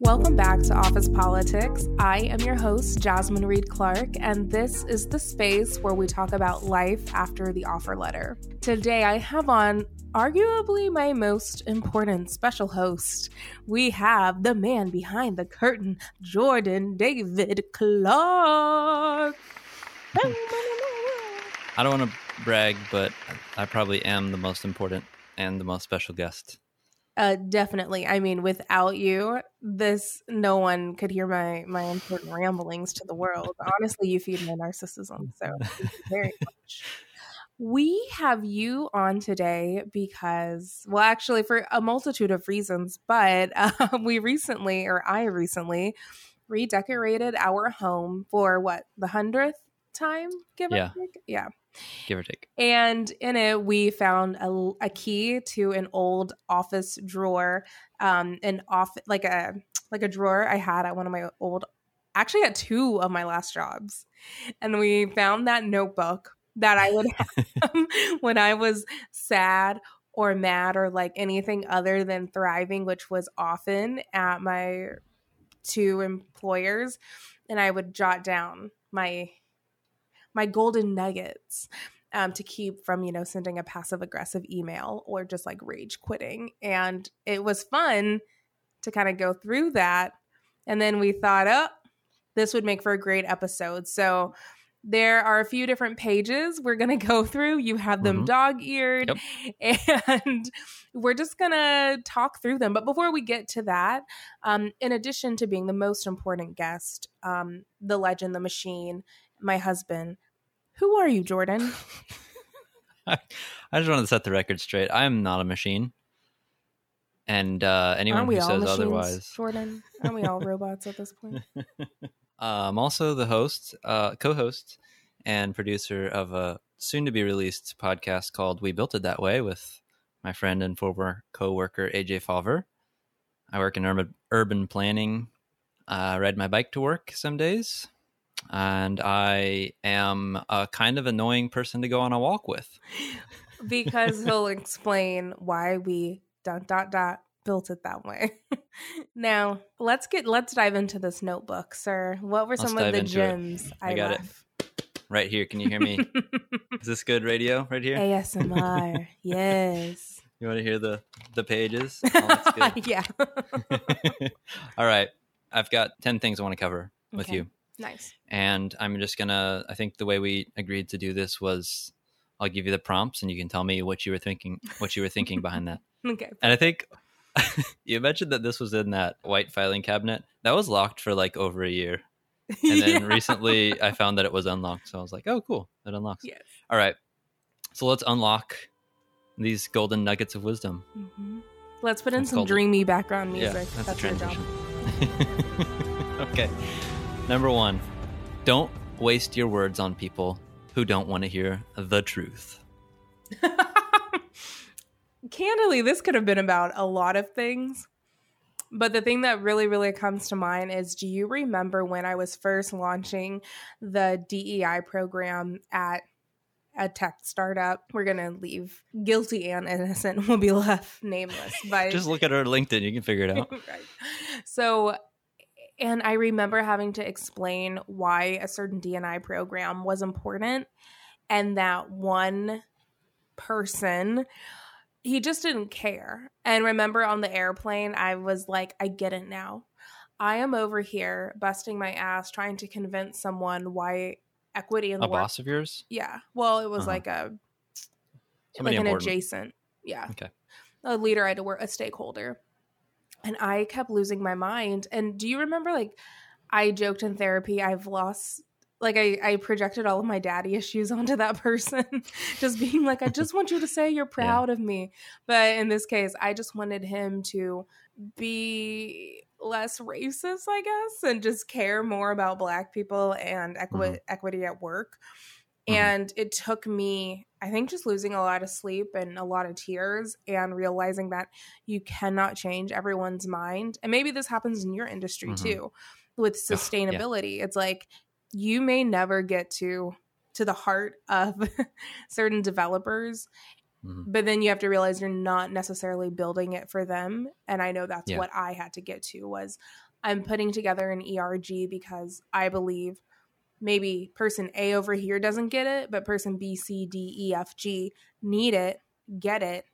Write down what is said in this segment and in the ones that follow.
Welcome back to Office Politics. I am your host, Jasmine Reed Clark, and this is the space where we talk about life after the offer letter. Today, I have on arguably my most important special host. We have the man behind the curtain, Jordan David Clark. I don't want to brag, but I probably am the most important and the most special guest. Uh, definitely. I mean, without you, this no one could hear my my important ramblings to the world. Honestly, you feed my narcissism, so very much. We have you on today because, well, actually, for a multitude of reasons, but uh, we recently, or I recently, redecorated our home for what the hundredth time, give Yeah. Yeah. Give or take. And in it, we found a, a key to an old office drawer, um, an off like a like a drawer I had at one of my old, actually at two of my last jobs, and we found that notebook that I would have when I was sad or mad or like anything other than thriving, which was often at my two employers, and I would jot down my my golden nuggets um, to keep from you know sending a passive aggressive email or just like rage quitting. And it was fun to kind of go through that. And then we thought oh this would make for a great episode. So there are a few different pages we're going to go through. You have them Mhm. dog-eared and we're just going to talk through them. But before we get to that um, in addition to being the most important guest um, the legend the machine my husband. Who are you, Jordan? I just wanted to set the record straight. I am not a machine. And uh, anyone who says machines, otherwise, Jordan? Aren't we all robots at this point? uh, I'm also the host, uh, co-host, and producer of a soon-to-be released podcast called "We Built It That Way" with my friend and former co-worker AJ Falver. I work in urban urban planning. I ride my bike to work some days, and I am a kind of annoying person to go on a walk with. Because he'll explain why we dot dot dot built it that way. now let's get let's dive into this notebook, sir. What were some of the it. gems I, I got it. left? Right here, can you hear me? Is this good radio right here? ASMR, yes. You want to hear the the pages? Oh, yeah. All right. I've got 10 things I want to cover with Okay. you. Nice. And I'm just going to I think the way we agreed to do this was I'll give you the prompts and you can tell me what you were thinking what you were thinking behind that. Okay. And I think you mentioned that this was in that white filing cabinet. That was locked for like over a year. And then Yeah. recently I found that it was unlocked. So I was like, "Oh, cool. It unlocks." Yes. All right. So let's unlock these golden nuggets of wisdom. hmm Let's put in It's some dreamy background Yeah, music. that's, a your job. transition. okay. Number one, don't waste your words on people who don't want to hear the truth. Candidly, this could have been about a lot of things. But the thing that really, really comes to mind is do you remember when I was first launching the DEI program at a tech startup? We're going to leave guilty and innocent will be left nameless. But Just look at our LinkedIn, you can figure it out. right. So, and I remember having to explain why a certain DNI program was important, and that one person he just didn't care. And remember on the airplane, I was like, I get it now. I am over here busting my ass trying to convince someone why equity in the A work. boss of yours? Yeah. Well, it was Uh-huh. like a Somebody like an important. adjacent. Yeah. Okay. A leader I had to work a stakeholder. And I kept losing my mind. And do you remember like I joked in therapy, I've lost like I, I projected all of my daddy issues onto that person. just being like, I just want you to say you're proud of me. But in this case, I just wanted him to be less racist, I guess, and just care more about black people and equi- equity at work. Mhm. And it took me, I think, just losing a lot of sleep and a lot of tears and realizing that you cannot change everyone's mind. And maybe this happens in your industry Mhm. too with yeah. sustainability. It's like you may never get to to the heart of certain developers Mhm. but then you have to realize you're not necessarily building it for them and i know that's Yeah. what i had to get to was i'm putting together an erg because i believe maybe person a over here doesn't get it but person b c d e f g need it get it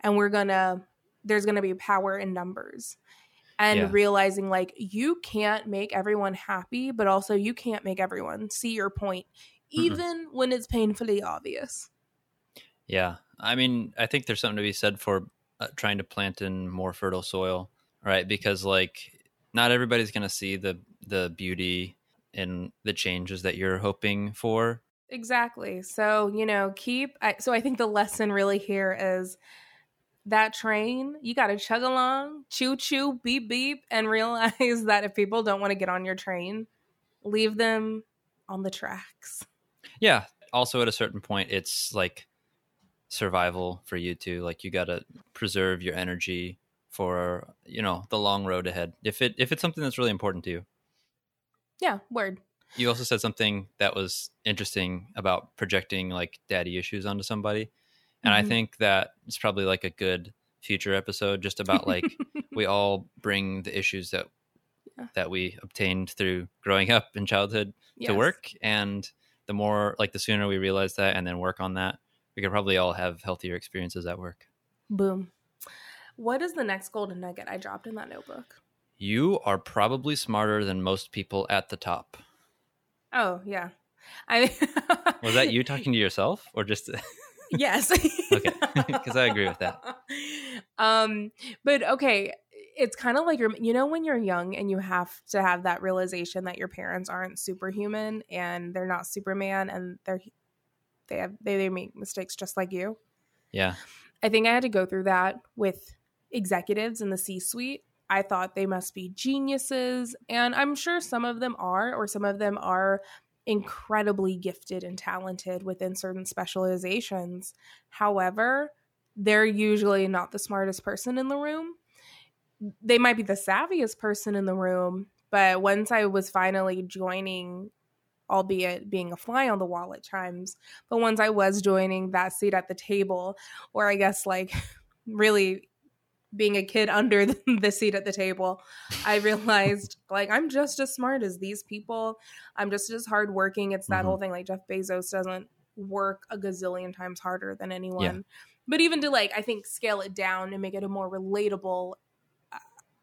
and we're gonna there's gonna be power in numbers and Yeah. realizing like you can't make everyone happy but also you can't make everyone see your point even when it's painfully obvious Yeah. I mean, I think there's something to be said for uh, trying to plant in more fertile soil, right? Because like not everybody's going to see the the beauty in the changes that you're hoping for. Exactly. So, you know, keep. I, so, I think the lesson really here is that train, you got to chug along, choo choo, beep beep, and realize that if people don't want to get on your train, leave them on the tracks. Yeah. Also at a certain point it's like survival for you too. Like you got to preserve your energy for, you know, the long road ahead. If it if it's something that's really important to you. Yeah, word. You also said something that was interesting about projecting like daddy issues onto somebody. And I Mhm. think that it's probably like a good future episode just about like we all bring the issues that Yeah. that we obtained through growing up in childhood to work and the more like the sooner we realize that and then work on that, we could probably all have healthier experiences at work. Boom. What is the next golden nugget I dropped in that notebook? You are probably smarter than most people at the top. Oh, yeah. I Was that you talking to yourself or just yes okay. Cuz I agree with that. um but okay it's kind of like you're you know when you're young and you have to have that realization that your parents aren't superhuman and they're not superman and they're they have they, they make mistakes just like you Yeah. i think i had to go through that with executives in the c suite i thought they must be geniuses and i'm sure some of them are or some of them are incredibly gifted and talented within certain specializations. However they're usually not the smartest person in the room. They might be the savviest person in the room but once i was finally joining albeit being a fly on the wall at times but once i was joining that seat at the table or i guess like really being a kid under the, seat at the table i realized like i'm just as smart as these people. I'm just as hardworking. It's that Mhm. whole thing like jeff bezos doesn't work a gazillion times harder than anyone. But even to like i think scale it down and make it a more relatable uh,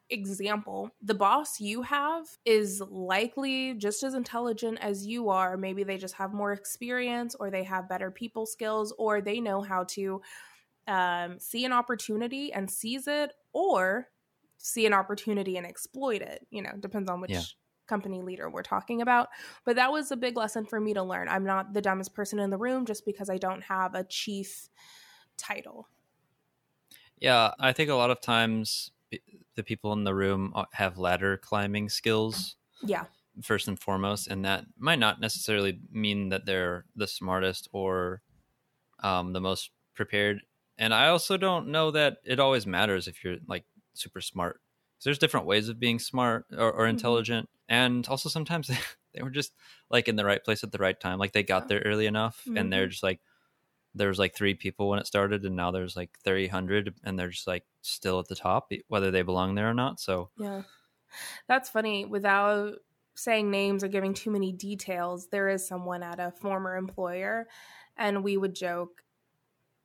example the boss you have is likely just as intelligent as you are. Maybe they just have more experience or they have better people skills or they know how to um, see an opportunity and seize it or see an opportunity and exploit it. You know depends on which Yeah. company leader we're talking about. But that was a big lesson for me to learn. I'm not the dumbest person in the room just because i don't have a chief title. Yeah, I think a lot of times the people in the room uh, have ladder climbing skills yeah. first and foremost, and that might not necessarily mean that they're the smartest or um, the most prepared. And I also don't know that it always matters if you're like super smart. 'Cause there's different ways of being smart or, or Mhm. intelligent, and also sometimes they were just like in the right place at the right time. Like they got there early enough, and they're Mhm. just like there was like three people when it started, and now there's like 300 and they're just like still at the top, whether they belong there or not. So Yeah. That's funny. Without saying names or giving too many details, there is someone at a former employer, and we would joke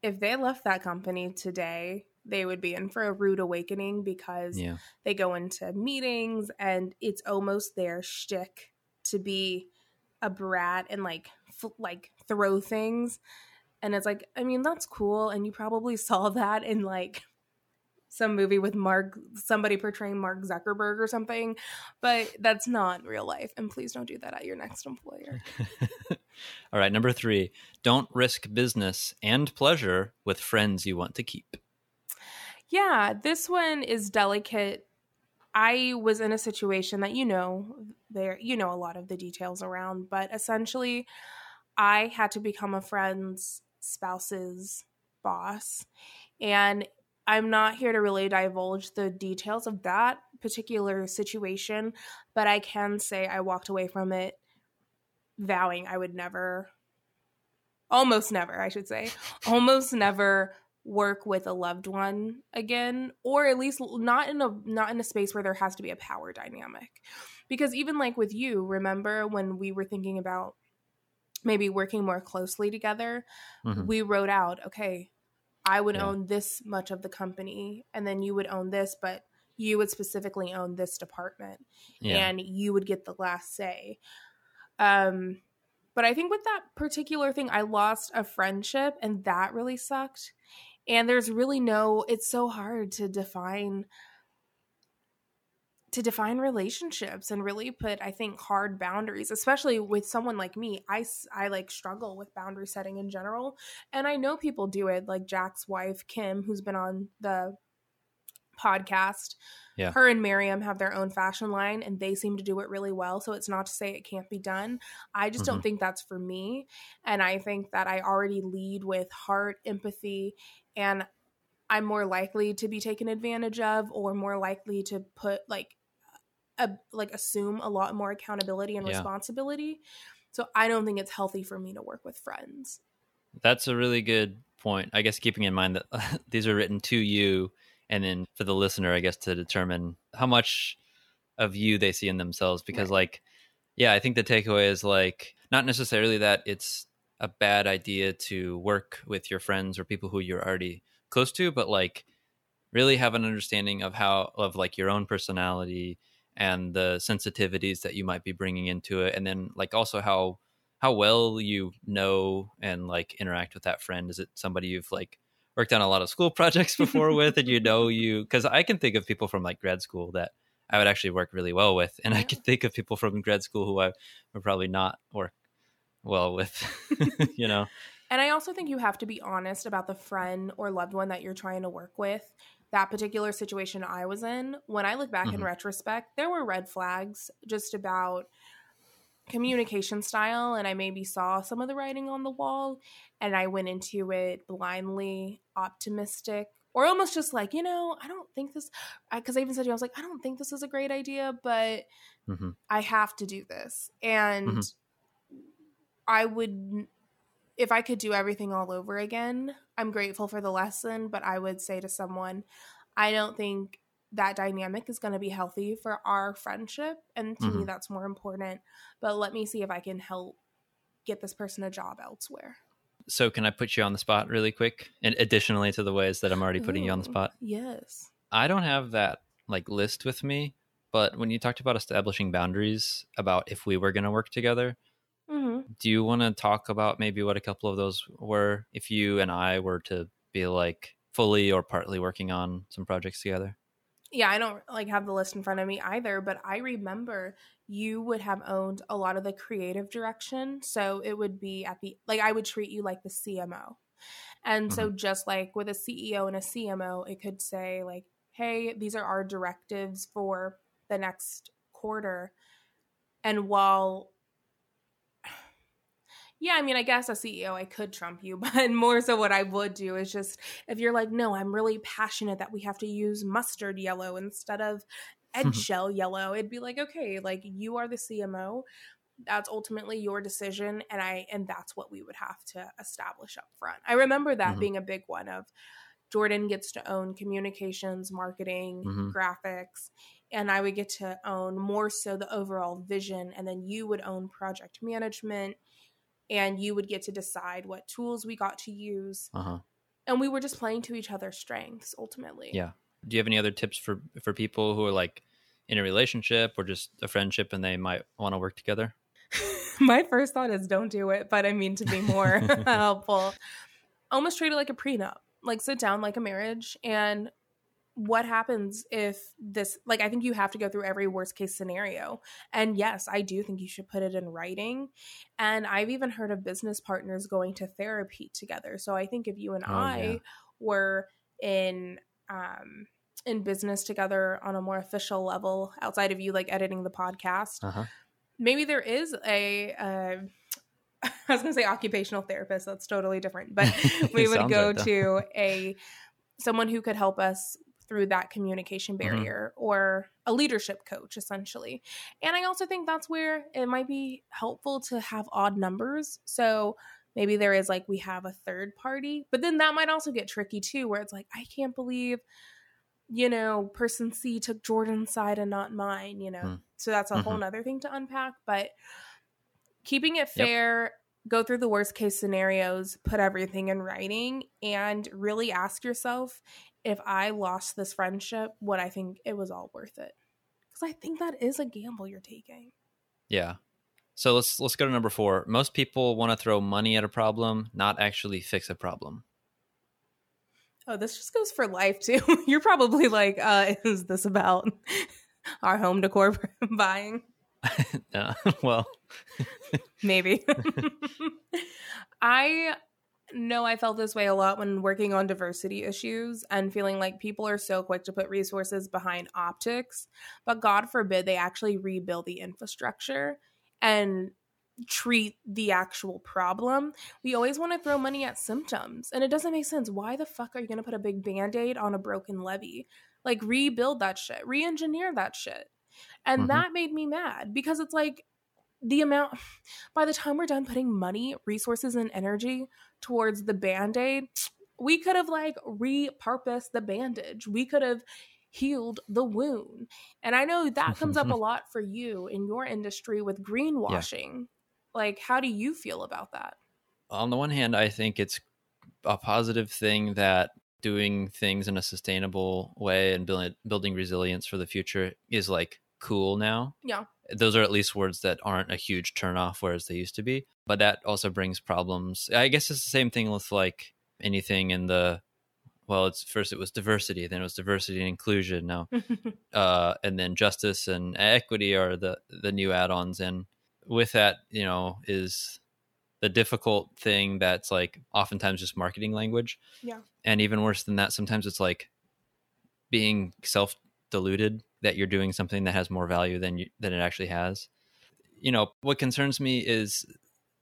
if they left that company today, they would be in for a rude awakening because yeah, they go into meetings and it's almost their shtick to be a brat and like f- like throw things. And it's like, I mean, that's cool, and you probably saw that in like some movie with Mark, somebody portraying Mark Zuckerberg or something, but that's not real life. And please don't do that at your next employer. All right, number three, don't risk business and pleasure with friends you want to keep. Yeah, this one is delicate. I was in a situation that you know there you know a lot of the details around, but essentially I had to become a friend's spouse's boss. And I'm not here to really divulge the details of that particular situation, but I can say I walked away from it vowing I would never almost never, I should say, almost never work with a loved one again or at least not in a not in a space where there has to be a power dynamic because even like with you remember when we were thinking about maybe working more closely together Mhm. we wrote out okay i would Yeah. own this much of the company and then you would own this but you would specifically own this department Yeah. and you would get the last say. Um, but I think with that particular thing, I lost a friendship, and that really sucked. And there's really no. It's so hard to define to define relationships and really put i think hard boundaries especially with someone like me i i like struggle with boundary setting in general and i know people do it like jack's wife kim who's been on the podcast Yeah. her and miriam have their own fashion line and they seem to do it really well so it's not to say it can't be done i just don't Mhm. think that's for me and i think that i already lead with heart empathy and i'm more likely to be taken advantage of or more likely to put like a, like assume a lot more accountability and Yeah. responsibility so i don't think it's healthy for me to work with friends That's a really good point. I guess keeping in mind that these are written to you and then for the listener, I guess to determine how much of you they see in themselves. Because, Right. like, yeah, I think the takeaway is like not necessarily that it's a bad idea to work with your friends or people who you're already close to, but like really have an understanding of how, of like your own personality and the sensitivities that you might be bringing into it. And then, like, also how how well you know and like interact with that friend is it somebody you've like worked on a lot of school projects before with and you know you because i can think of people from like grad school that i would actually work really well with and i can think of people from grad school who i would probably not work well with you know And I also think you have to be honest about the friend or loved one that you're trying to work with. That particular situation I was in, when I look back in Mhm. retrospect, there were red flags just about communication style. And I maybe saw some of the writing on the wall and I went into it blindly optimistic or almost just like, you know, I don't think this, because I even said to you, I was like, I don't think this is a great idea, but Mhm. I have to do this. And Mhm. I would, if I could do everything all over again, I'm grateful for the lesson, but I would say to someone, I don't think that dynamic is going to be healthy for our friendship. And to me, Mhm. that's more important. But let me see if I can help get this person a job elsewhere. so can i put you on the spot really quick and additionally to the ways that i'm already putting you on the spot Yes. I don't have that like list with me, but when you talked about establishing boundaries about if we were going to work together, hmm do you want to talk about maybe what a couple of those were if you and I were to be like fully or partly working on some projects together? yeah, I don't like have the list in front of me either, but I remember you would have owned a lot of the creative direction. So it would be at the like I would treat you like the CMO. And so just like with a CEO and a CMO, it could say like, "Hey, these are our directives for the next quarter." And while yeah, I mean, I guess a CEO I could trump you, but more so what I would do is just if you're like, no, I'm really passionate that we have to use mustard yellow instead of eggshell yellow, it'd be like, okay, like you are the CMO. That's ultimately your decision. And I and that's what we would have to establish up front. I remember that Mhm. being a big one of Jordan gets to own communications, marketing, Mhm. graphics, and I would get to own more so the overall vision. And then you would own project management and you would get to decide what tools we got to use. Uh huh. And we were just playing to each other's strengths ultimately. Yeah. Do you have any other tips for for people who are like in a relationship or just a friendship and they might want to work together? My first thought is don't do it, but I mean to be more helpful. Almost treat it like a prenup. Like sit down like a marriage and what happens if this like I think you have to go through every worst case scenario. And yes, I do think you should put it in writing. And I've even heard of business partners going to therapy together. So I think if you and Oh, I yeah. were in um in business together on a more official level outside of you like editing the podcast, Uh huh. maybe there is a uh, I was going to say occupational therapist. That's totally different. But we would go though. to a someone who could help us through that communication Mm-hmm. barrier or a leadership coach essentially. And I also think that's where it might be helpful to have odd numbers. So maybe there is like we have a third party, but then that might also get tricky too, where it's like, I can't believe, you know, person C took Jordan's side and not mine, you know? Mm. So that's a Mhm. whole nother thing to unpack. But keeping it fair, go through the worst case scenarios, put everything in writing, and really ask yourself if I lost this friendship, would I think it was all worth it? Because I think that is a gamble you're taking. Yeah. So let's let's go to number four. Most people want to throw money at a problem, not actually fix a problem. Oh, this just goes for life too. You're probably like, uh, is this about our home decor buying? Uh, well, Maybe. I know I felt this way a lot when working on diversity issues and feeling like people are so quick to put resources behind optics, but God forbid they actually rebuild the infrastructure and treat the actual problem. We always want to throw money at symptoms, and it doesn't make sense. Why the fuck are you going to put a big band aid on a broken levee? Like, rebuild that shit, re engineer that shit. And Mhm. that made me mad because it's like the amount, by the time we're done putting money, resources, and energy towards the band aid, we could have like repurposed the bandage. We could have healed the wound. And I know that comes up a lot for you in your industry with greenwashing. Like, how do you feel about that? on the one hand, I think it's a positive thing that doing things in a sustainable way and building building resilience for the future is like cool now. Yeah. Those are at least words that aren't a huge turnoff whereas they used to be. But that also brings problems. I guess it's the same thing with like anything in the well, it's first it was diversity, then it was diversity and inclusion. Now uh, and then justice and equity are the the new add-ons and with that you know is the difficult thing that's like oftentimes just marketing language Yeah. and even worse than that sometimes it's like being self deluded that you're doing something that has more value than you than it actually has you know what concerns me is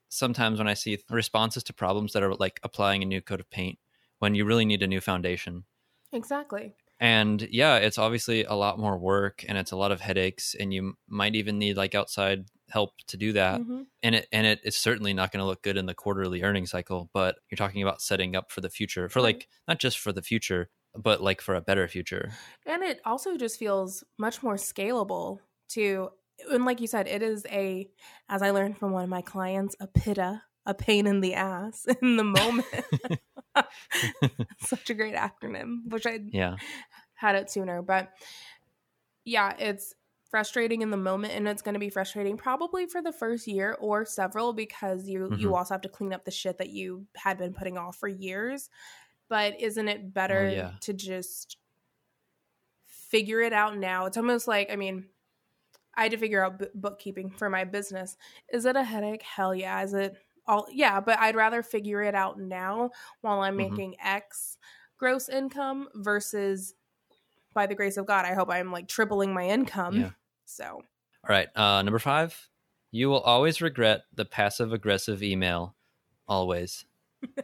sometimes when i see responses to problems that are like applying a new coat of paint when you really need a new foundation exactly. and yeah it's obviously a lot more work and it's a lot of headaches and you might even need like outside help to do that Mhm. and it and it is certainly not going to look good in the quarterly earning cycle but you're talking about setting up for the future for like not just for the future but like for a better future And it also just feels much more scalable to, and like you said, it is a, as I learned from one of my clients, a PITA, a pain in the ass in the moment. Such a great acronym. Wish I yeah had it sooner. But yeah, it's frustrating in the moment and it's going to be frustrating probably for the first year or several because you you Mhm. also have to clean up the shit that you had been putting off for years. But isn't it better Oh, yeah. to just figure it out now? It's almost like I mean, I had to figure out b- bookkeeping for my business. Is it a headache? Hell yeah. Is it all? Yeah, but I'd rather figure it out now while I'm Mhm. making X gross income versus by the grace of God, I hope I'm like tripling my income. Yeah. So all right uh number five you will always regret the passive aggressive email always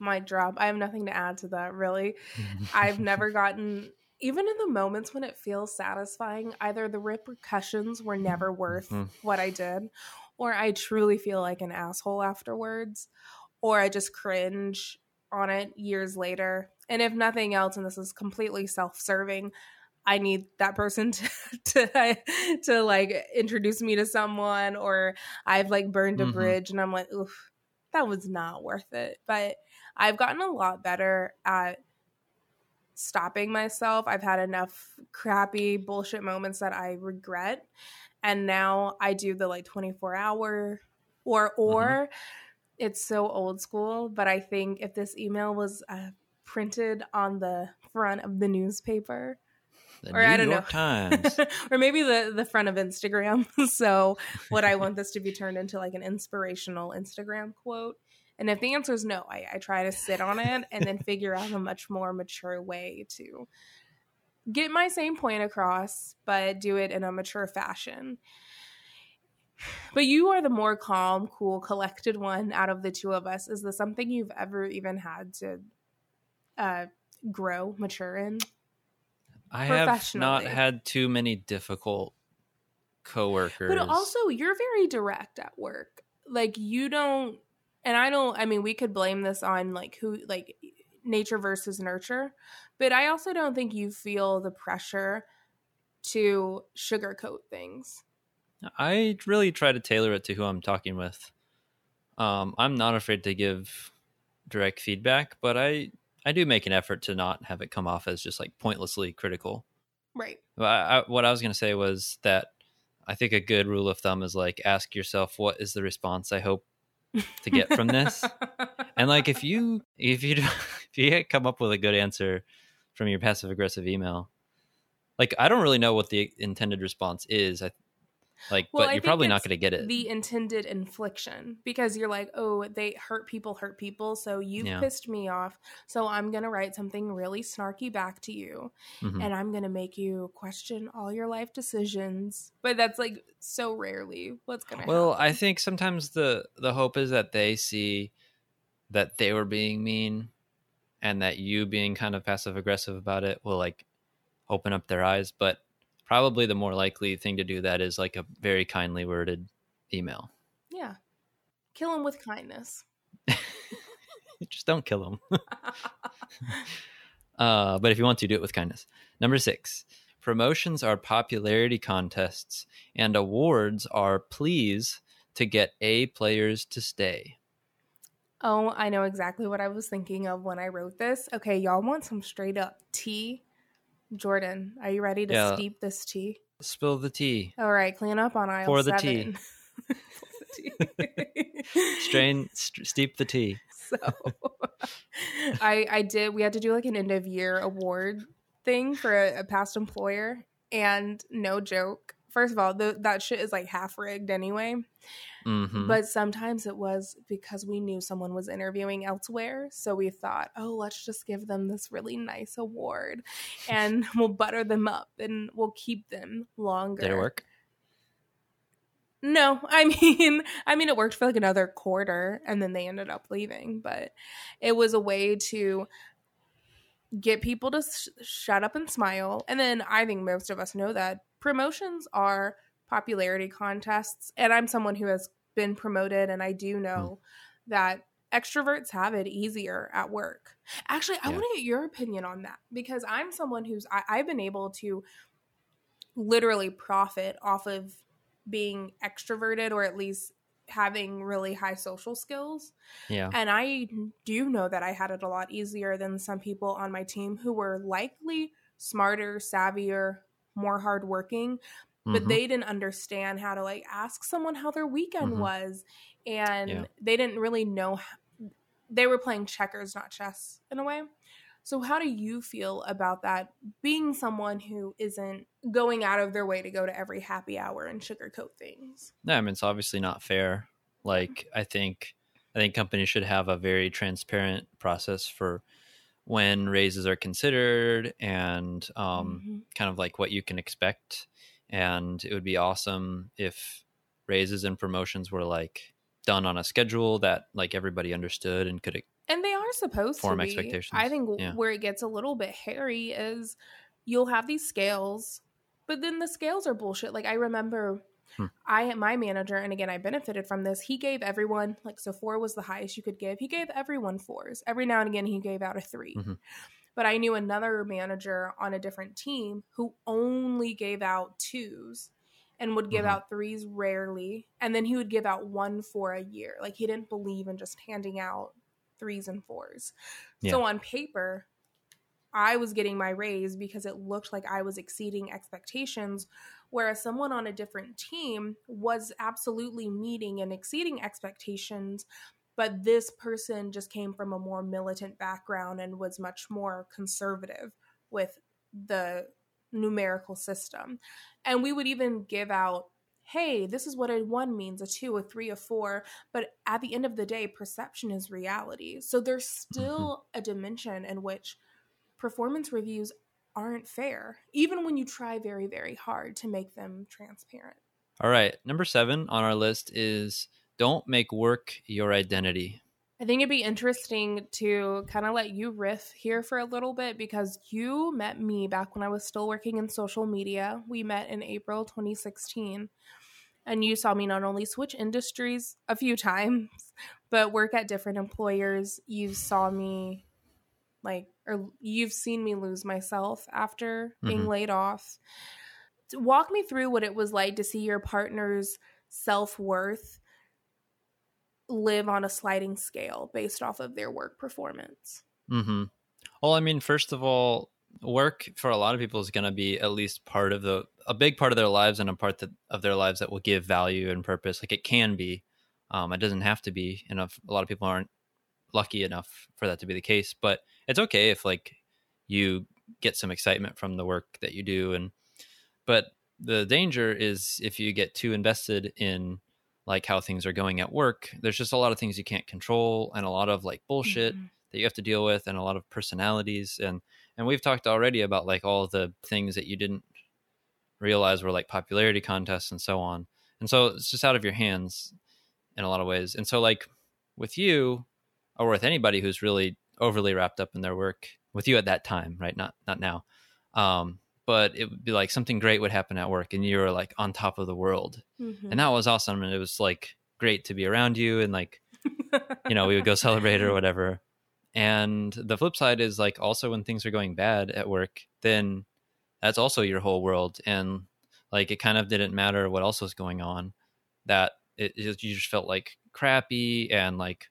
my job. I have nothing to add to that, really. I've never gotten, even in the moments when it feels satisfying, either the repercussions were never worth Mhm. what I did, or I truly feel like an asshole afterwards, or I just cringe on it years later. And if nothing else, and this is completely self serving, I need that person to, to to like introduce me to someone, or I've like burned a Mhm. bridge, and I'm like, oof, that was not worth it. But I've gotten a lot better at stopping myself. I've had enough crappy bullshit moments that I regret. And now I do the like 24 hour or or it's so old school, but I think if this email was uh, printed on the front of the newspaper the Or new I don't york know. times or maybe the the front of Instagram. so would I want this to be turned into like an inspirational Instagram quote? And if the answer is no, I, I try to sit on it and then figure out a much more mature way to get my same point across, but do it in a mature fashion. But you are the more calm, cool, collected one out of the two of us. Is this something you've ever even had to uh, grow, mature in? i have not had too many difficult coworkers But also, you're very direct at work. like you don't and I don't I mean we could blame this on like who like nature versus nurture, but I also don't think you feel the pressure to sugarcoat things. I really try to tailor it to who I'm talking with. Um, I'm not afraid to give direct feedback, but I I do make an effort to not have it come off as just like pointlessly critical. Right. I, I, what I was going to say was that I think a good rule of thumb is like ask yourself what is the response I hope to get from this, and like if you if you if you come up with a good answer from your passive aggressive email, like I don't really know what the intended response is. I like, well, but you're probably not going to get it. The intended infliction because you're like, oh, they hurt people, hurt people. So you yeah. pissed me off. So I'm going to write something really snarky back to you, mm-hmm. and I'm going to make you question all your life decisions. But that's like so rarely what's going to. Well, happen. I think sometimes the the hope is that they see that they were being mean, and that you being kind of passive aggressive about it will like open up their eyes, but probably the more likely thing to do that is like a very kindly worded email. Yeah. Kill him with kindness. Just don't kill him. uh, but if you want to, do it with kindness. Number six promotions are popularity contests, and awards are pleas to get A players to stay. Oh, I know exactly what I was thinking of when I wrote this. Okay, y'all want some straight up tea Jordan, are you ready to yeah. steep this tea? Spill the tea. All right, clean up on aisle Pour the seven. tea. Strain, st- steep the tea. So, I I did. We had to do like an end of year award thing for a, a past employer, and no joke, first of all, the, that shit is like half rigged anyway. Mm-hmm. But sometimes it was because we knew someone was interviewing elsewhere. So we thought, oh, let's just give them this really nice award and we'll butter them up and we'll keep them longer. Did it work? No, I mean, I mean, it worked for like another quarter, and then they ended up leaving. But it was a way to get people to sh- shut up and smile. And then I think most of us know that promotions are popularity contests and i'm someone who has been promoted and i do know mm. that extroverts have it easier at work actually i yeah. want to get your opinion on that because i'm someone who's I, i've been able to literally profit off of being extroverted or at least having really high social skills. Yeah. And I do know that I had it a lot easier than some people on my team who were likely smarter, savvier, more hardworking, but mm-hmm. they didn't understand how to like ask someone how their weekend mm-hmm. was and yeah. they didn't really know how, they were playing checkers not chess in a way so how do you feel about that being someone who isn't going out of their way to go to every happy hour and sugarcoat things no i mean it's obviously not fair like i think i think companies should have a very transparent process for when raises are considered and um, mm-hmm. kind of like what you can expect and it would be awesome if raises and promotions were like done on a schedule that like everybody understood and could and they are supposed form to be. expectations. I think yeah. where it gets a little bit hairy is you'll have these scales, but then the scales are bullshit. Like I remember hmm. I my manager, and again I benefited from this. He gave everyone like so four was the highest you could give. He gave everyone fours. Every now and again he gave out a 3 mm-hmm. But I knew another manager on a different team who only gave out twos and would give mm-hmm. out threes rarely. And then he would give out one for a year. Like he didn't believe in just handing out threes and fours. Yeah. So on paper, I was getting my raise because it looked like I was exceeding expectations, whereas someone on a different team was absolutely meeting and exceeding expectations, but this person just came from a more militant background and was much more conservative with the numerical system. And we would even give out hey, this is what a one means, a two, a three, a four. But at the end of the day, perception is reality. So there's still mm-hmm. a dimension in which performance reviews aren't fair, even when you try very, very hard to make them transparent. All right. Number seven on our list is don't make work your identity. I think it'd be interesting to kind of let you riff here for a little bit because you met me back when I was still working in social media. We met in April 2016. And you saw me not only switch industries a few times, but work at different employers. You saw me like, or you've seen me lose myself after being Mhm. laid off. Walk me through what it was like to see your partner's self worth live on a sliding scale based off of their work performance. Mm-hmm. Well, I mean, first of all, work for a lot of people is going to be at least part of the a big part of their lives and a part that, of their lives that will give value and purpose. Like it can be, um, it doesn't have to be. And if a lot of people aren't lucky enough for that to be the case, but it's okay if like you get some excitement from the work that you do. And but the danger is if you get too invested in like how things are going at work. There's just a lot of things you can't control and a lot of like bullshit Mhm. that you have to deal with and a lot of personalities and and we've talked already about like all the things that you didn't realize were like popularity contests and so on and so it's just out of your hands in a lot of ways and so like with you or with anybody who's really overly wrapped up in their work with you at that time right? Not not now. Um but it would be like something great would happen at work and you were like on top of the world. Mhm. and that was awesome and it was like great to be around you and like you know we would go celebrate or whatever. And the flip side is like also when things are going bad at work then that's also your whole world and like it kind of didn't matter what else was going on that it, it you just felt like crappy and like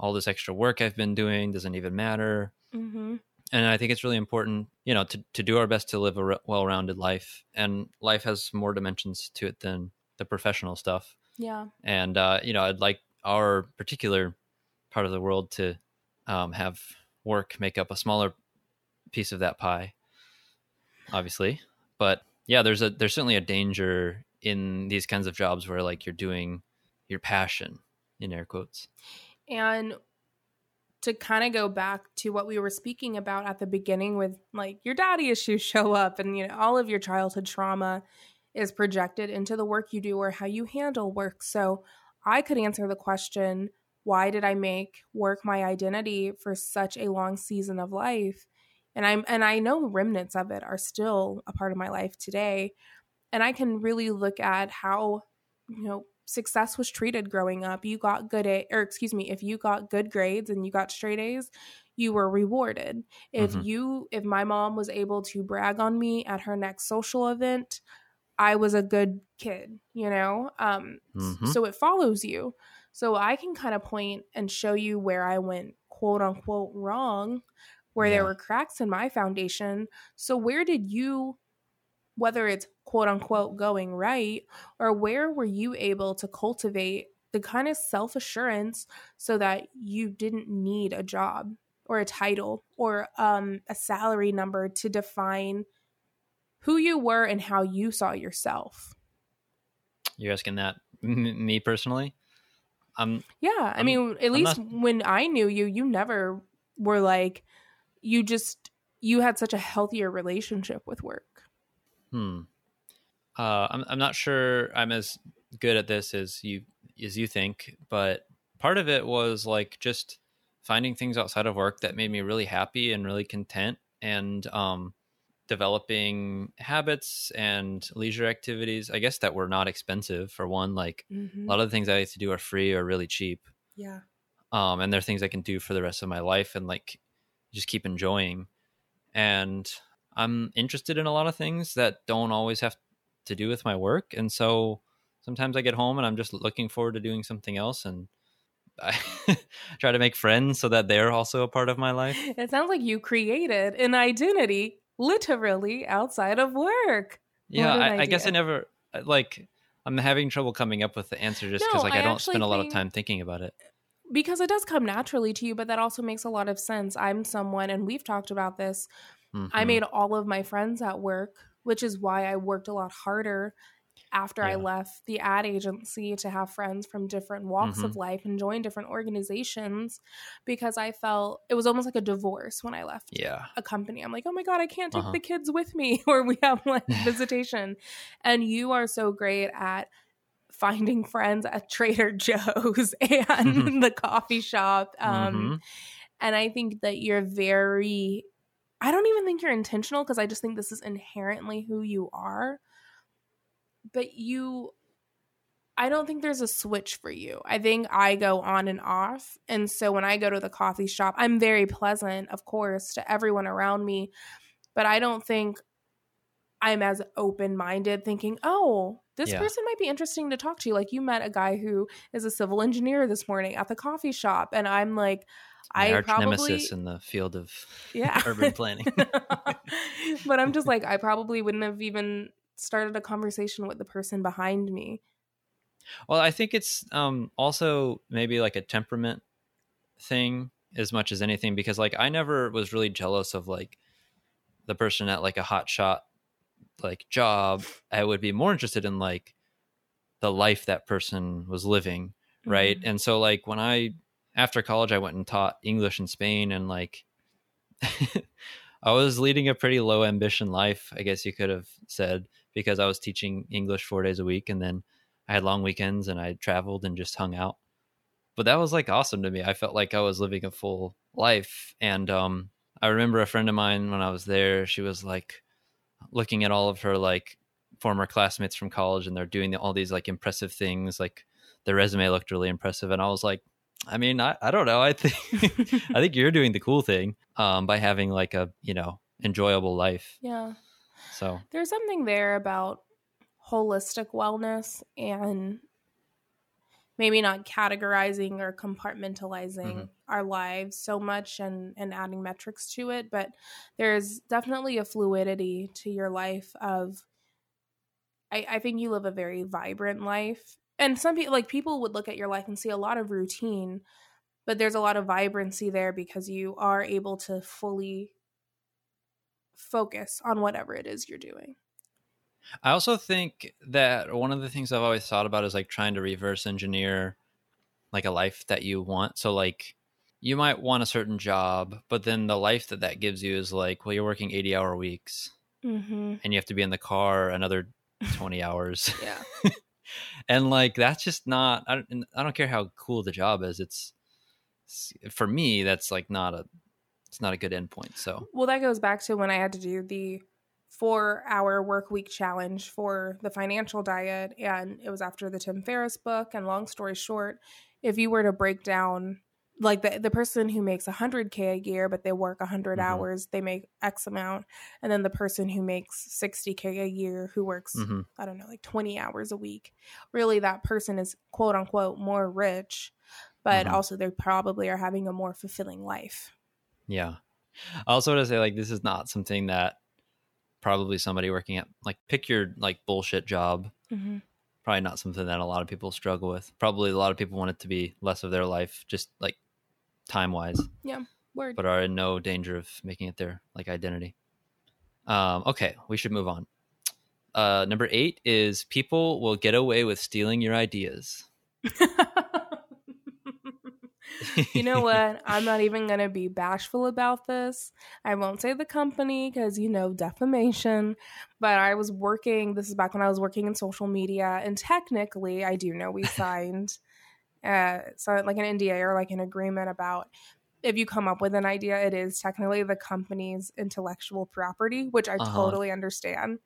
all this extra work i've been doing doesn't even matter Mhm. and I think it's really important, you know, to to do our best to live a re- well-rounded life. And life has more dimensions to it than the professional stuff. Yeah. And uh, you know, I'd like our particular part of the world to um, have work make up a smaller piece of that pie, obviously. But yeah, there's a there's certainly a danger in these kinds of jobs where like you're doing your passion in air quotes. And to kind of go back to what we were speaking about at the beginning with like your daddy issues show up and you know all of your childhood trauma is projected into the work you do or how you handle work. So I could answer the question, why did I make work my identity for such a long season of life? And I'm and I know remnants of it are still a part of my life today. And I can really look at how, you know, success was treated growing up. You got good A, or excuse me, if you got good grades and you got straight A's, you were rewarded. If Mhm. you, if my mom was able to brag on me at her next social event, I was a good kid, you know? Um, Mhm. So it follows you. So I can kind of point and show you where I went quote unquote wrong, where there were cracks in my foundation. So where did you, whether it's quote unquote going right, or where were you able to cultivate the kind of self assurance so that you didn't need a job or a title or um, a salary number to define who you were and how you saw yourself? You're asking that m- me personally? I'm Yeah, I I'm- mean, at I'm least not- when I knew you, you never were like, you just, you had such a healthier relationship with work. Hmm. Uh, I'm I'm not sure I'm as good at this as you as you think, but part of it was like just finding things outside of work that made me really happy and really content, and um, developing habits and leisure activities. I guess that were not expensive for one. Like Mm-hmm. a lot of the things I used to do are free or really cheap, Yeah. um, and they're things I can do for the rest of my life and like just keep enjoying. And I'm interested in a lot of things that don't always have to do with my work, and so sometimes I get home and I'm just looking forward to doing something else, and I try to make friends so that they're also a part of my life. It sounds like you created an identity literally outside of work. Yeah, I, I guess I never like. I'm having trouble coming up with the answer just because No, like I, I don't spend a lot of time thinking about it. because it does come naturally to you, but that also makes a lot of sense. I'm someone, and we've talked about this. I Mhm. made all of my friends at work, which is why I worked a lot harder after I left the ad agency to have friends from different walks Mm-hmm. of life and join different organizations because I felt it was almost like a divorce when I left yeah. a company. I'm like, oh my God, I can't take Uh-huh. the kids with me, or we have like visitation. And you are so great at finding friends at Trader Joe's and the coffee shop. Um, Mhm. And I think that you're very, I don't even think you're intentional because I just think this is inherently who you are. But you I don't think there's a switch for you. I think I go on and off. And so when I go to the coffee shop, I'm very pleasant, of course, to everyone around me. But I don't think I'm as open minded, thinking, oh, this Yeah. person might be interesting to talk to. Like you met a guy who is a civil engineer this morning at the coffee shop. And I'm like, My I arch probably. nemesis in the field of Yeah. urban planning. but I'm just like, I probably wouldn't have even started a conversation with the person behind me. Well, I think it's um, also maybe like a temperament thing as much as anything because like I never was really jealous of like the person at like a hot shot like job. I would be more interested in like the life that person was living, right? Mhm. And so like when I after college I went and taught English in Spain and like I was leading a pretty low ambition life, I guess you could have said, because I was teaching English 4 days a week and then I had long weekends and I traveled and just hung out. But that was like awesome to me. I felt like I was living a full life. And um, I remember a friend of mine when I was there, she was like looking at all of her like former classmates from college and they're doing all these like impressive things. Like their resume looked really impressive. And I was like, I mean, I, I don't know. I think I think you're doing the cool thing um, by having like a, you know, enjoyable life. yeah. So There's something there about holistic wellness and maybe not categorizing or compartmentalizing Mhm. our lives so much and, and adding metrics to it. But there's definitely a fluidity to your life of I, I think you live a very vibrant life. And some people like people would look at your life and see a lot of routine, but there's a lot of vibrancy there because you are able to fully focus on whatever it is you're doing. I also think that one of the things I've always thought about is like trying to reverse engineer like a life that you want. So like you might want a certain job, but then the life that that gives you is like, well, you're working 80 hour weeks Mm-hmm. and you have to be in the car another 20 hours. Yeah. and like that's just not I don't, I don't care how cool the job is. It's, it's for me that's like not a it's not a good endpoint. So, Well, that goes back to when I had to do the four hour work week challenge for the financial diet. And it was after the Tim Ferriss book. And long story short, if you were to break down, like the, the person who makes 100K a year, but they work 100 Mhm. hours, they make X amount. And then the person who makes 60K a year, who works, mhm. I don't know, like 20 hours a week, really that person is quote unquote more rich, but Mhm. also they probably are having a more fulfilling life. Yeah. I also want to say like this is not something that probably somebody working at like pick your like bullshit job. Mm-hmm. Probably not something that a lot of people struggle with. Probably a lot of people want it to be less of their life, just like time wise, Yeah. Word. but are in no danger of making it their like identity. Um, okay, we should move on. Uh, number eight is people will get away with stealing your ideas. you know what? I'm not even going to be bashful about this. I won't say the company because, you know, defamation. But I was working, this is back when I was working in social media. And technically, I do know we signed uh, so like an NDA or like an agreement about if you come up with an idea, it is technically the company's intellectual property, which I Uh-huh. totally understand.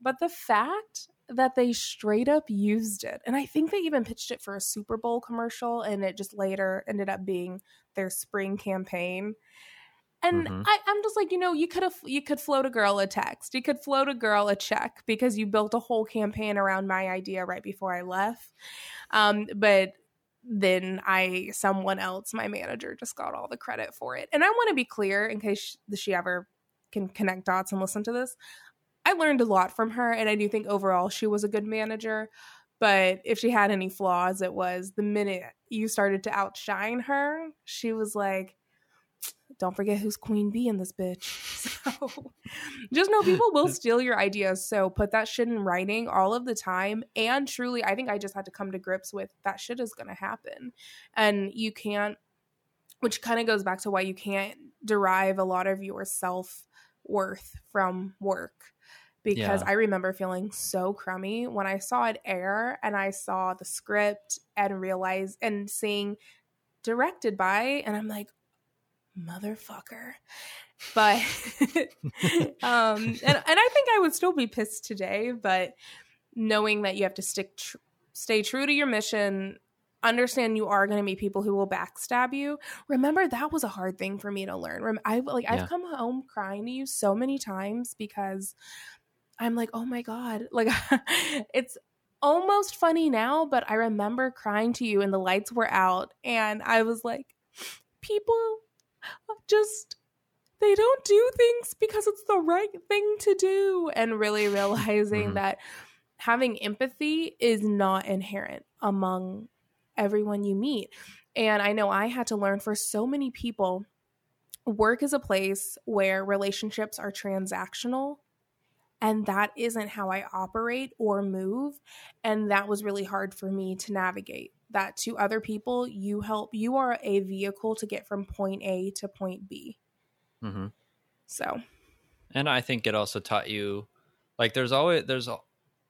But the fact that they straight up used it, and I think they even pitched it for a Super Bowl commercial, and it just later ended up being their spring campaign. And Mhm. I, I'm just like, you know, you could have you could float a girl a text, you could float a girl a check because you built a whole campaign around my idea right before I left. Um, but then I, someone else, my manager, just got all the credit for it. And I want to be clear in case she, she ever can connect dots and listen to this. I learned a lot from her, and I do think overall she was a good manager. But if she had any flaws, it was the minute you started to outshine her, she was like, don't forget who's queen bee in this bitch. So just know people will steal your ideas. So put that shit in writing all of the time. And truly, I think I just had to come to grips with that shit is going to happen. And you can't, which kind of goes back to why you can't derive a lot of your self worth from work. Because Yeah. I remember feeling so crummy when I saw it air and I saw the script and realized and seeing directed by, and I'm like, motherfucker. But um and and I think I would still be pissed today, but knowing that you have to stick tr- stay true to your mission understand you are going to meet people who will backstab you. Remember that was a hard thing for me to learn. I like i've come home crying to you so many times because i'm like oh my god. Like it's almost funny now but i remember crying to you and the lights were out and i was like people just they don't do things because it's the right thing to do. And really realizing Mhm. that having empathy is not inherent among everyone you meet. And i know i had to learn for so many people work is a place where relationships are transactional and that isn't how i operate or move. And that was really hard for me to navigate that to other people you help you are a vehicle to get from point a to point b hmm so And I think it also taught you, like, there's always there's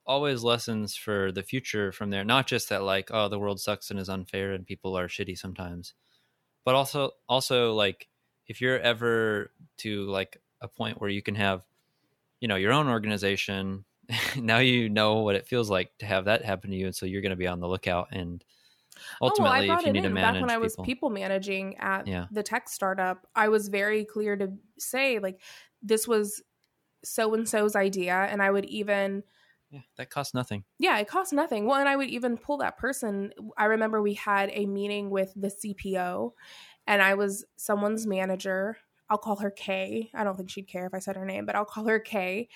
always lessons for the future from there. Not just that, like, oh, the world sucks and is unfair and people are shitty sometimes, but also also like if you're ever to like a point where you can have, you know, your own organization. now you know what it feels like to have that happen to you, and so you're going to be on the lookout. And ultimately, oh, I if you need to manage back when I was people, people managing at Yeah. the tech startup, I was very clear to say like this was so and so's idea, and I would even yeah, that costs nothing. yeah, it cost nothing. Well, and I would even pull that person. I remember we had a meeting with the CPO, and I was someone's manager. I'll call her Kay. I don't think she'd care if I said her name, but I'll call her Kay.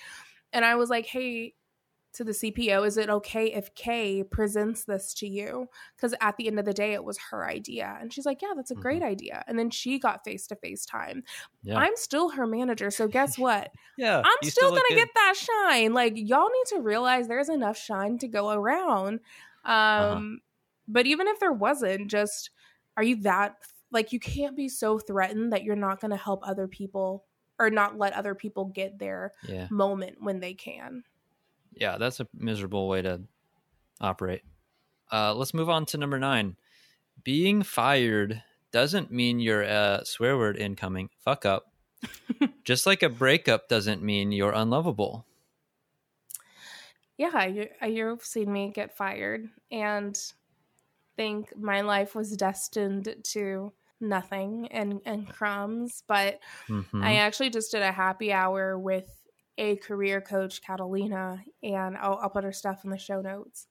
And I was like, hey, to the CPO, is it okay if Kay presents this to you? Because at the end of the day, it was her idea. And she's like, yeah, that's a great idea. And then she got face to face time. Yeah, I'm still her manager. So guess what? yeah. I'm you still, gonna get that shine. Like y'all need to realize there's enough shine to go around. Um, Uh-huh. but even if there wasn't, just are you that like you can't be so threatened that you're not gonna help other people or not let other people get their Yeah. moment when they can. Yeah, that's a miserable way to operate. Uh, let's move on to number nine. Being fired doesn't mean you're a swear word incoming. Fuck up. Just like a breakup doesn't mean you're unlovable. Yeah, you, uh, you've seen me get fired and think my life was destined to nothing and and crumbs, but Mhm. I actually just did a happy hour with a career coach, Catalina, and I'll, I'll put her stuff in the show notes.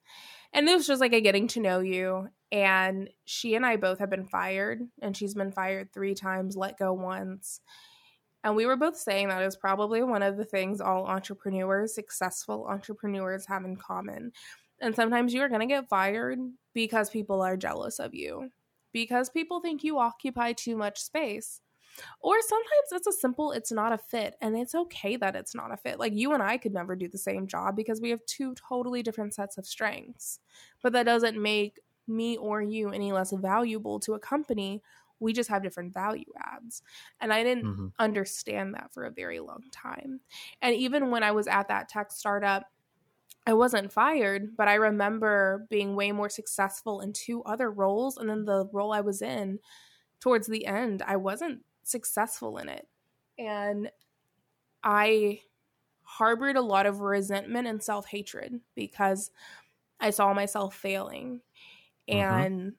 And it was just like a getting to know you. And she and I both have been fired, and she's been fired three times, let go once. And we were both saying that is probably one of the things all entrepreneurs, successful entrepreneurs, have in common. And sometimes you are going to get fired because people are jealous of you, because people think you occupy too much space. Or sometimes it's a simple, it's not a fit, and it's okay that it's not a fit. Like you and I could never do the same job because we have two totally different sets of strengths. But that doesn't make me or you any less valuable to a company. We just have different value adds. And I didn't Mhm. understand that for a very long time. And even when I was at that tech startup, I wasn't fired, but I remember being way more successful in two other roles. And then the role I was in towards the end, I wasn't successful in it. And I harbored a lot of resentment and self hatred because I saw myself failing. Mhm. And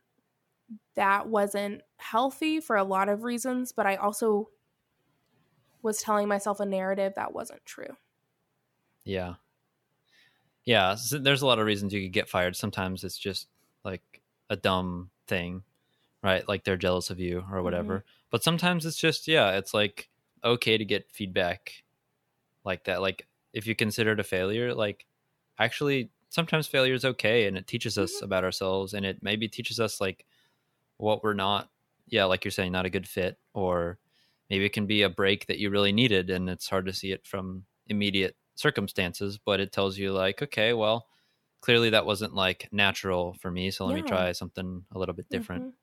that wasn't healthy for a lot of reasons, but I also was telling myself a narrative that wasn't true. Yeah. Yeah. So there's a lot of reasons you could get fired. Sometimes it's just like a dumb thing, right? Like they're jealous of you or whatever. But sometimes it's just, yeah, it's like okay to get feedback like that. Like if you consider it a failure, like actually sometimes failure is okay and it teaches us Mhm. about ourselves and it maybe teaches us like what we're not, yeah, like you're saying, not a good fit or maybe it can be a break that you really needed and it's hard to see it from immediate circumstances but it tells you like okay well clearly that wasn't like natural for me so let me try something a little bit different Mhm.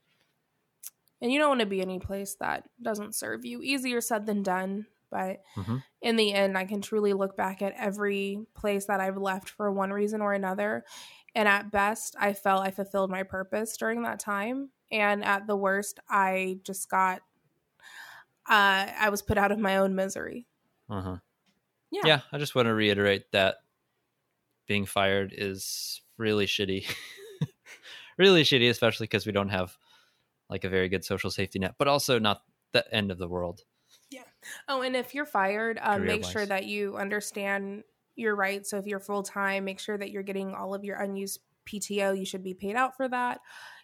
And you don't want to be any place that doesn't serve you. Easier said than done, but Mhm. in the end, I can truly look back at every place that I've left for one reason or another. And at best, I felt I fulfilled my purpose during that time. And at the worst, I just got, uh, I was put out of my own misery. uh-huh Yeah. yeah i just want to reiterate that being fired is really shitty really shitty, especially because we don't have like a very good social safety net, but also not the end of the world. Yeah. Oh, and if you're fired, um, make sure that you understand your rights. So if you're full time, make sure that you're getting all of your unused PTO. You should be paid out for that.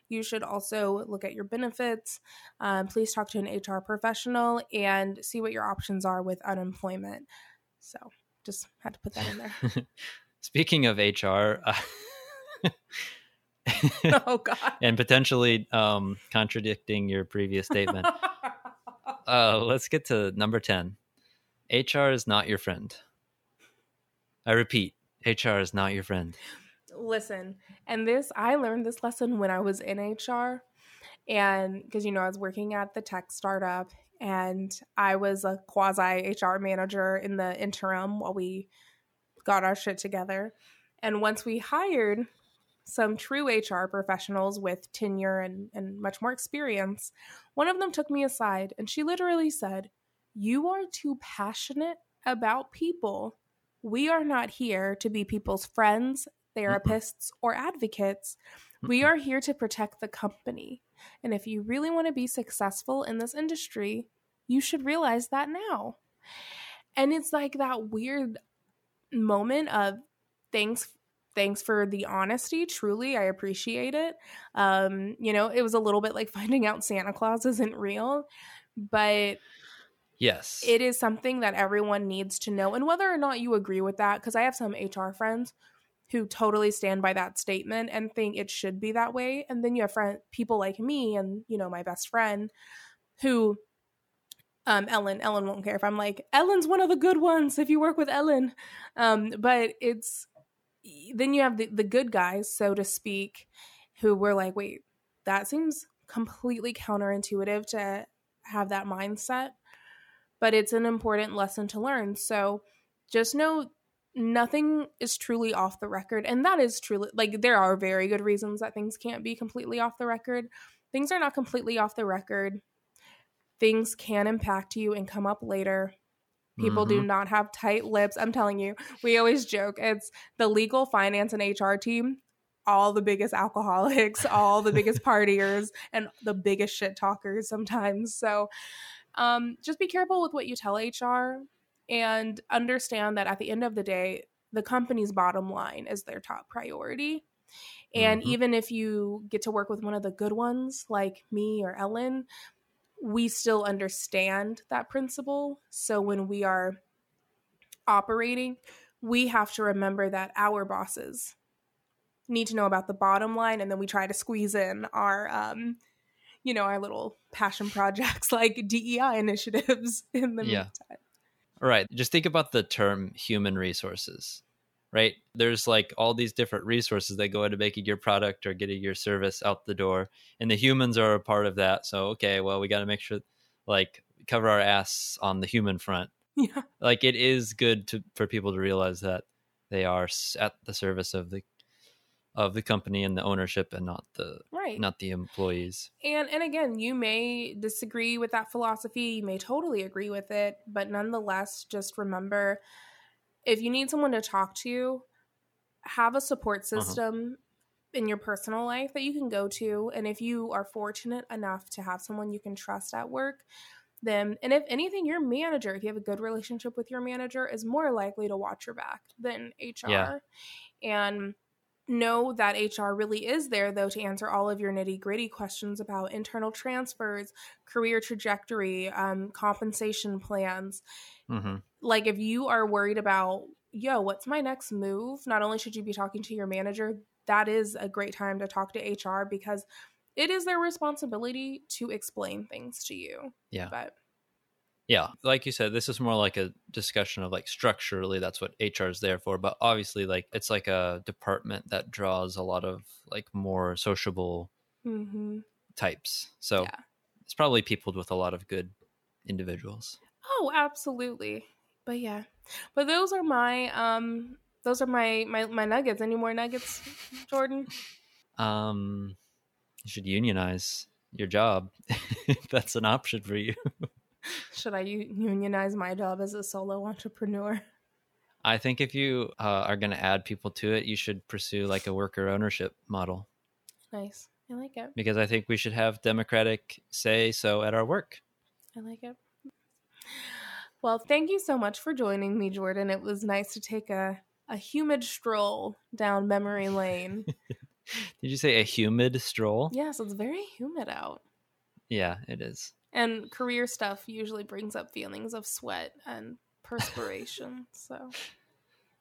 You should also look at your benefits. Um, please talk to an HR professional and see what your options are with unemployment. So just had to put that in there. Speaking of HR, uh, oh God. and potentially um, contradicting your previous statement, uh, let's get to number 10. HR is not your friend. I repeat, HR is not your friend. Listen, and this I learned this lesson when I was in HR, and because you know I was working at the tech startup, and I was a quasi HR manager in the interim while we got our shit together. And once we hired some true HR professionals with tenure and, and much more experience, one of them took me aside and she literally said, You are too passionate about people. We are not here to be people's friends, therapists, or advocates. We mm-hmm. are here to protect the company. And if you really want to be successful in this industry, you should realize that now. And it's like that weird moment of thanks thanks for the honesty truly i appreciate it um you know it was a little bit like finding out santa claus isn't real but Yes. it is something that everyone needs to know and whether or not you agree with that because i have some hr friends who totally stand by that statement and think it should be that way and then you have friend people like me and you know my best friend who um ellen ellen won't care if i'm like ellen's one of the good ones if you work with ellen um but it's then you have the, the good guys so to speak who were like wait that seems completely counterintuitive to have that mindset but it's an important lesson to learn. So just know nothing is truly off the record. And that is truly, like, there are very good reasons that things can't be completely off the record. Things are not completely off the record. Things can impact you and come up later. People do Mhm. not have tight lips. I'm telling you, we always joke it's the legal, finance, and HR team, all the biggest alcoholics, all the biggest partiers, and the biggest shit talkers sometimes. So, um, just be careful with what you tell HR and understand that at the end of the day, the company's bottom line is their top priority. And Mhm. even if you get to work with one of the good ones like me or Ellen, we still understand that principle. So when we are operating, we have to remember that our bosses need to know about the bottom line and then we try to squeeze in our um you know our little passion projects like DEI initiatives in the Yeah. meantime. Right. Just think about the term human resources, right? There's like all these different resources that go into making your product or getting your service out the door. And the humans are a part of that. So, okay, well, we got to make sure, like, cover our ass on the human front. Yeah. Like, it is good to for people to realize that they are at the service of the of the company and the ownership and not the Right. not the employees. And and again, you may disagree with that philosophy, you may totally agree with it, but nonetheless, just remember if you need someone to talk to, have a support Uh-huh. system in your personal life that you can go to, and if you are fortunate enough to have someone you can trust at work, then and if anything your manager, if you have a good relationship with your manager is more likely to watch your back than HR. Yeah. And know that HR really is there, though, to answer all of your nitty gritty questions about internal transfers, career trajectory, um, compensation plans. hmm Like, if you are worried about, yo, what's my next move? Not only should you be talking to your manager, that is a great time to talk to HR because it is their responsibility to explain things to you. Yeah. But Yeah, like you said, this is more like a discussion of like structurally that's what HR is there for. But obviously, like it's like a department that draws a lot of like more sociable hmm types. So Yeah. it's probably peopled with a lot of good individuals. Oh, absolutely. But yeah. But those are my um those are my my my nuggets. Any more nuggets, Jordan? Um, you should unionize your job. if that's an option for you. Should I unionize my job as a solo entrepreneur? I think if you uh, are going to add people to it, you should pursue like a worker ownership model. Nice. I like it. because I think we should have democratic say so at our work. I like it. Well, thank you so much for joining me, Jordan. It was nice to take a, a humid stroll down memory lane. Did you say a humid stroll? yes, it's very humid out. Yeah, it is. And career stuff usually brings up feelings of sweat and perspiration. so,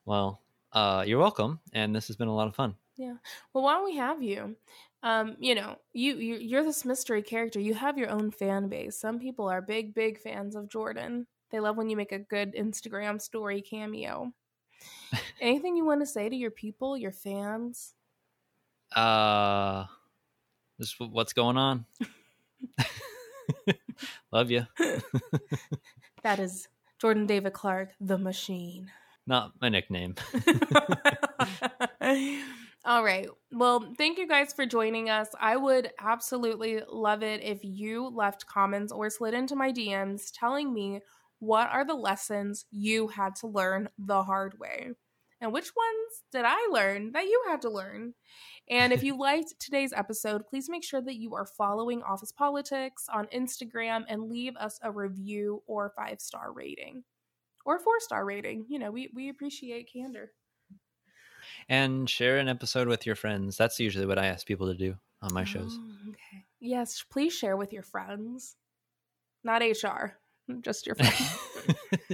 Well, uh, you're welcome, and this has been a lot of fun. Yeah. Well, why don't we have you? Um, you know, you, you you're this mystery character. You have your own fan base. Some people are big, big fans of Jordan. They love when you make a good Instagram story cameo. Anything you want to say to your people, your fans? Uh, this what's going on? Love you. That is Jordan David Clark, the machine. Not my nickname. All right. Well, thank you guys for joining us. I would absolutely love it if you left comments or slid into my DMs telling me what are the lessons you had to learn the hard way and which ones did I learn that you had to learn. And if you liked today's episode, please make sure that you are following Office Politics on Instagram and leave us a review or five star rating or four star rating. You know, we, we appreciate candor. and share an episode with your friends. That's usually what I ask people to do on my shows. Oh, okay. Yes, please share with your friends. Not HR, just your friend.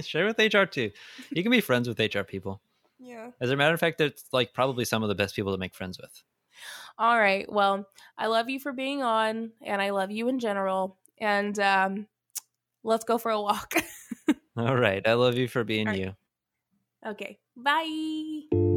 share with HR too. You can be friends with HR people. yeah. As a matter of fact, it's like probably some of the best people to make friends with. All right. Well, I love you for being on, and I love you in general. And um, let's go for a walk. All right. I love you for being All right. you. okay. Bye.